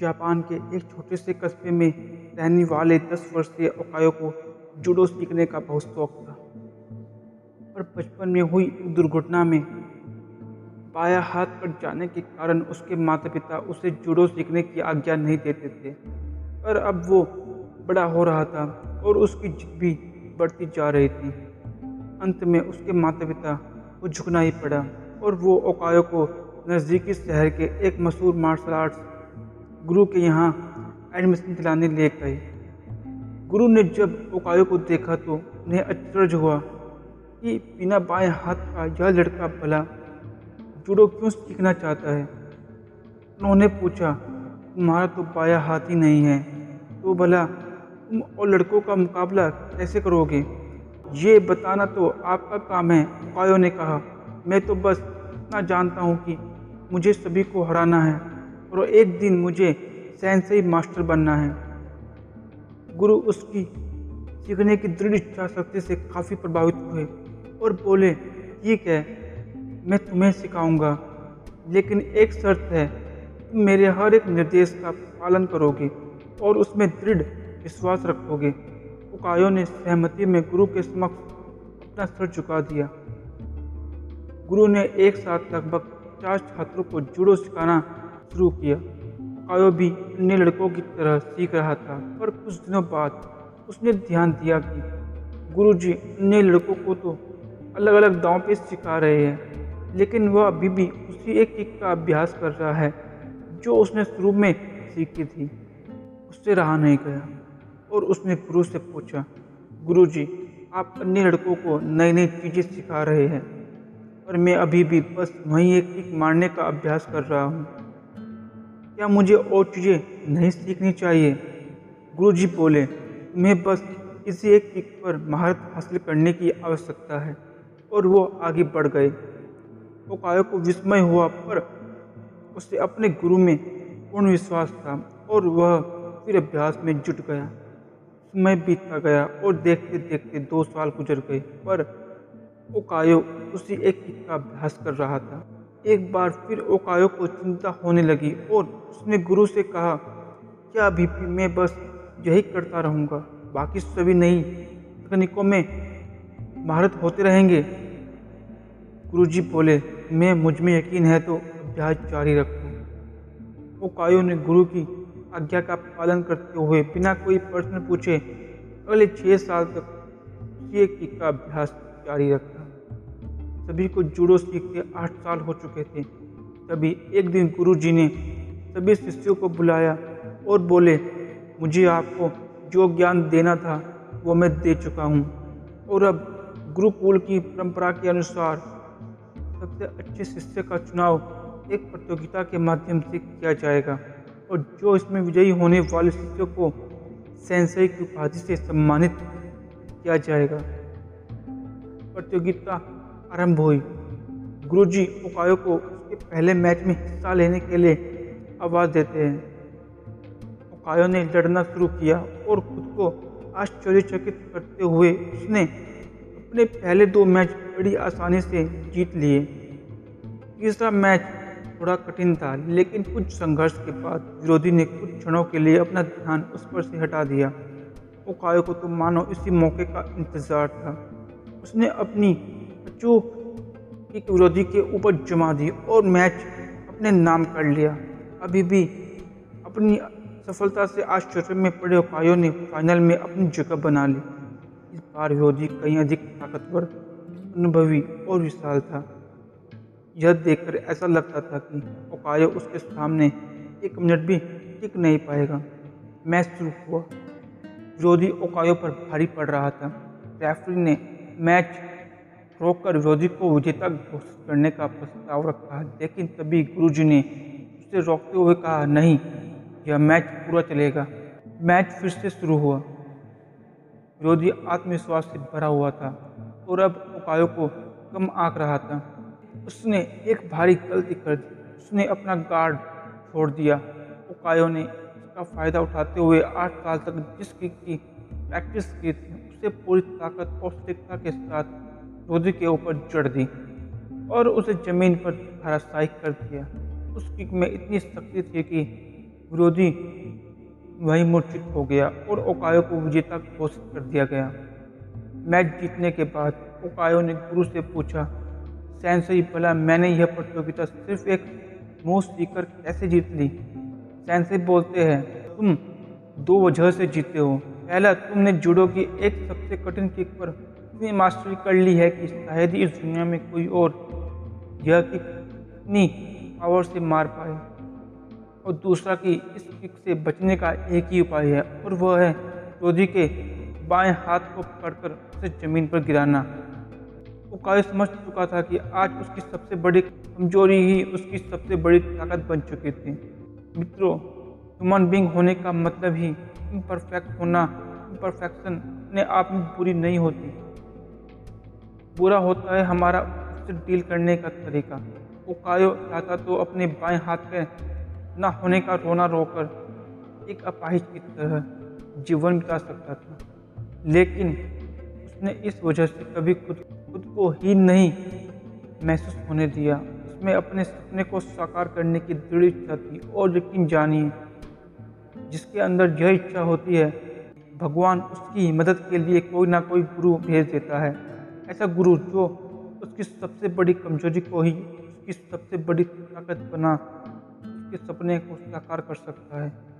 Japan के एक छोटे से कस्बे में रहने वाले दस वर्षीय ओकायो को जूडो सीखने का बहुत शौक था। पर बचपन में हुई एक दुर्घटना में पाया हाथ कट जाने के कारण उसके माता पिता उसे जूडो सीखने की आज्ञा नहीं देते थे। पर अब वो बड़ा हो रहा था और उसकी जिद भी बढ़ती जा रही थी। अंत में उसके माता पिता को झुकना ही पड़ा और वो ओकायो को नज़दीकी शहर के एक मशहूर मार्शल आर्ट्स गुरु के यहाँ एडमिशन दिलाने ले गए गुरु ने जब ओकायो को देखा तो उन्हें अचरज हुआ कि बिना बाएँ हाथ का यह लड़का भला जूडो क्यों सीखना चाहता है? उन्होंने पूछा, तुम्हारा तो बाया हाथ ही नहीं है तो भला तुम और लड़कों का मुकाबला कैसे करोगे? ये बताना तो आपका काम है ओकायो ने कहा। मैं तो बस इतना जानता हूँ कि मुझे सभी को हराना है। और एक दिन मुझे सैन से ही मास्टर बनना है। गुरु उसकी सीखने की दृढ़ इच्छा शक्ति से काफ़ी प्रभावित हुए और बोले, ठीक है, मैं तुम्हें सिखाऊँगा, लेकिन एक शर्त है, तुम मेरे हर एक निर्देश का पालन करोगे और उसमें दृढ़ विश्वास रखोगे। उकायो ने सहमति में गुरु के समक्ष अपना सर झुका दिया। गुरु ने एक साथ लगभग पचास छात्रों को जुड़ो सिखाना शुरू किया। आयो भी अन्य लड़कों की तरह सीख रहा था, पर कुछ दिनों बाद उसने ध्यान दिया कि गुरुजी अन्य लड़कों को तो अलग अलग दांव पे सिखा रहे हैं, लेकिन वह अभी भी उसी एक किक का अभ्यास कर रहा है, जो उसने शुरू में सीखी थी। उससे रहा नहीं गया और उसने गुरु से पूछा, गुरुजी, आप अन्य लड़कों को नई नई चीज़ें सिखा रहे हैं और मैं अभी भी बस वहीं एक किक मारने का अभ्यास कर रहा हूँ। क्या मुझे और चीज़ें नहीं सीखनी चाहिए? गुरुजी बोले तुम्हें बस किसी एक किक पर महारत हासिल करने की आवश्यकता है। और वो आगे बढ़ गए। ओकायो को विस्मय हुआ, पर उसे अपने गुरु में पूर्ण विश्वास था और वह फिर अभ्यास में जुट गया। समय बीतता गया और देखते देखते दो साल गुजर गए, पर ओकायो उसी एक का अभ्यास कर रहा था। एक बार फिर ओकायो को चिंता होने लगी और उसने गुरु से कहा, क्या अभी भी मैं बस यही करता रहूँगा। बाकी सभी नई तकनीकों में महारत होते रहेंगे। गुरुजी बोले, मैं, मुझमें यकीन है तो अभ्यास जारी रखो। ओकायो ने गुरु की आज्ञा का पालन करते हुए बिना कोई प्रश्न पूछे, अगले छः साल तक उसी एक का अभ्यास जारी रखा। सभी को जूडो सीखते आठ साल हो चुके थे। तभी एक दिन गुरुजी ने सभी शिष्यों को बुलाया और बोले, मुझे आपको जो ज्ञान देना था, वो मैं दे चुका हूँ। और अब गुरुकुल की परंपरा के अनुसार सबसे अच्छे शिष्य का चुनाव एक प्रतियोगिता के माध्यम से किया जाएगा और जो इसमें विजयी होने वाले शिष्यों को सेंसई की उपाधि से सम्मानित किया जाएगा। प्रतियोगिता आरंभ हुई। गुरुजी उपायों को उसके पहले मैच में हिस्सा लेने के लिए आवाज़ देते हैं। उकायो ने लड़ना शुरू किया और खुद को आश्चर्यचकित करते हुए उसने अपने पहले दो मैच बड़ी आसानी से जीत लिए। तीसरा मैच थोड़ा कठिन था, लेकिन कुछ संघर्ष के बाद विरोधी ने कुछ क्षणों के लिए अपना ध्यान उस पर से हटा दिया। उकायो को तो मानो इसी मौके का इंतज़ार था। उसने अपनी चूक एक विरोधी के ऊपर जमा दी और मैच अपने नाम कर लिया। अभी भी अपनी सफलता से आश्चर्य में पड़े उपायों ने फाइनल में अपनी जगह बना ली। इस बार विरोधी कहीं अधिक ताकतवर, अनुभवी और विशाल था। यह देखकर ऐसा लगता था कि उपायो उसके सामने एक मिनट भी टिक नहीं पाएगा। मैच शुरू हुआ। विरोधी ओकायो पर भारी पड़ रहा था। रेफरी ने मैच रोककर विरोधी को विजेता घोषित करने का प्रस्ताव रखा लेकिन तभी गुरुजी ने उसे रोकते हुए कहा, नहीं, यह मैच पूरा चलेगा। मैच फिर से शुरू हुआ। विरोधी आत्मविश्वास से भरा हुआ था और अब उपायों को कम आंक रहा था। उसने एक भारी गलती कर दी। उसने अपना गार्ड छोड़ दिया। उकायो ने इसका फ़ायदा उठाते हुए आठ साल तक जिस की प्रैक्टिस की थी, उसे पूरी ताकत और सटीकता के साथ रोधी के ऊपर चढ़ दी और उसे ज़मीन पर धराशायी कर दिया। उस किक में इतनी शक्ति थी कि विरोधी वही मूर्छित हो गया और ओकायो को विजेता घोषित कर दिया गया। मैच जीतने के बाद ओकायो ने गुरु से पूछा, सैनसई, भला मैंने यह प्रतियोगिता सिर्फ़ एक मुँह सीकर कैसे जीत ली? सैनसई बोलते हैं, तुम दो वजह से जीते हो। पहला, तुमने जूडो की एक सबसे कठिन किक पर इतनी मास्टरी कर ली है कि शायद ही इस दुनिया में कोई और यह किक इतनी पावर से मार पाए। और दूसरा कि इस किक से बचने का एक ही उपाय है, और वह है रोधी के बाएँ हाथ को पकड़कर उसे ज़मीन पर गिराना। वो काफ़ी समझ चुका था कि आज उसकी सबसे बड़ी कमज़ोरी ही उसकी सबसे बड़ी ताकत बन चुकी थी। मित्रों ह्यूमन बींग होने का मतलब ही इम्परफेक्ट होना इम्परफेक्शन अपने आप में बुरी नहीं होती। बुरा होता है हमारा उससे डील करने का तरीका। वो कायो चाहता तो अपने बाएँ हाथ के ना होने का रोना रोकर एक अपाहिज की तरह जीवन बिता सकता था। लेकिन उसने इस वजह से कभी खुद खुद को ही नहीं महसूस होने दिया। उसमें अपने सपने को साकार करने की दृढ़ इच्छा थी और यकीन जानिए, जिसके अंदर यह इच्छा होती है, भगवान उसकी मदद के लिए कोई ना कोई गुरु भेज देता है। ऐसा गुरु जो उसकी सबसे बड़ी कमज़ोरी को ही, उसकी सबसे बड़ी ताकत बना, उसके सपने को साकार कर सकता है।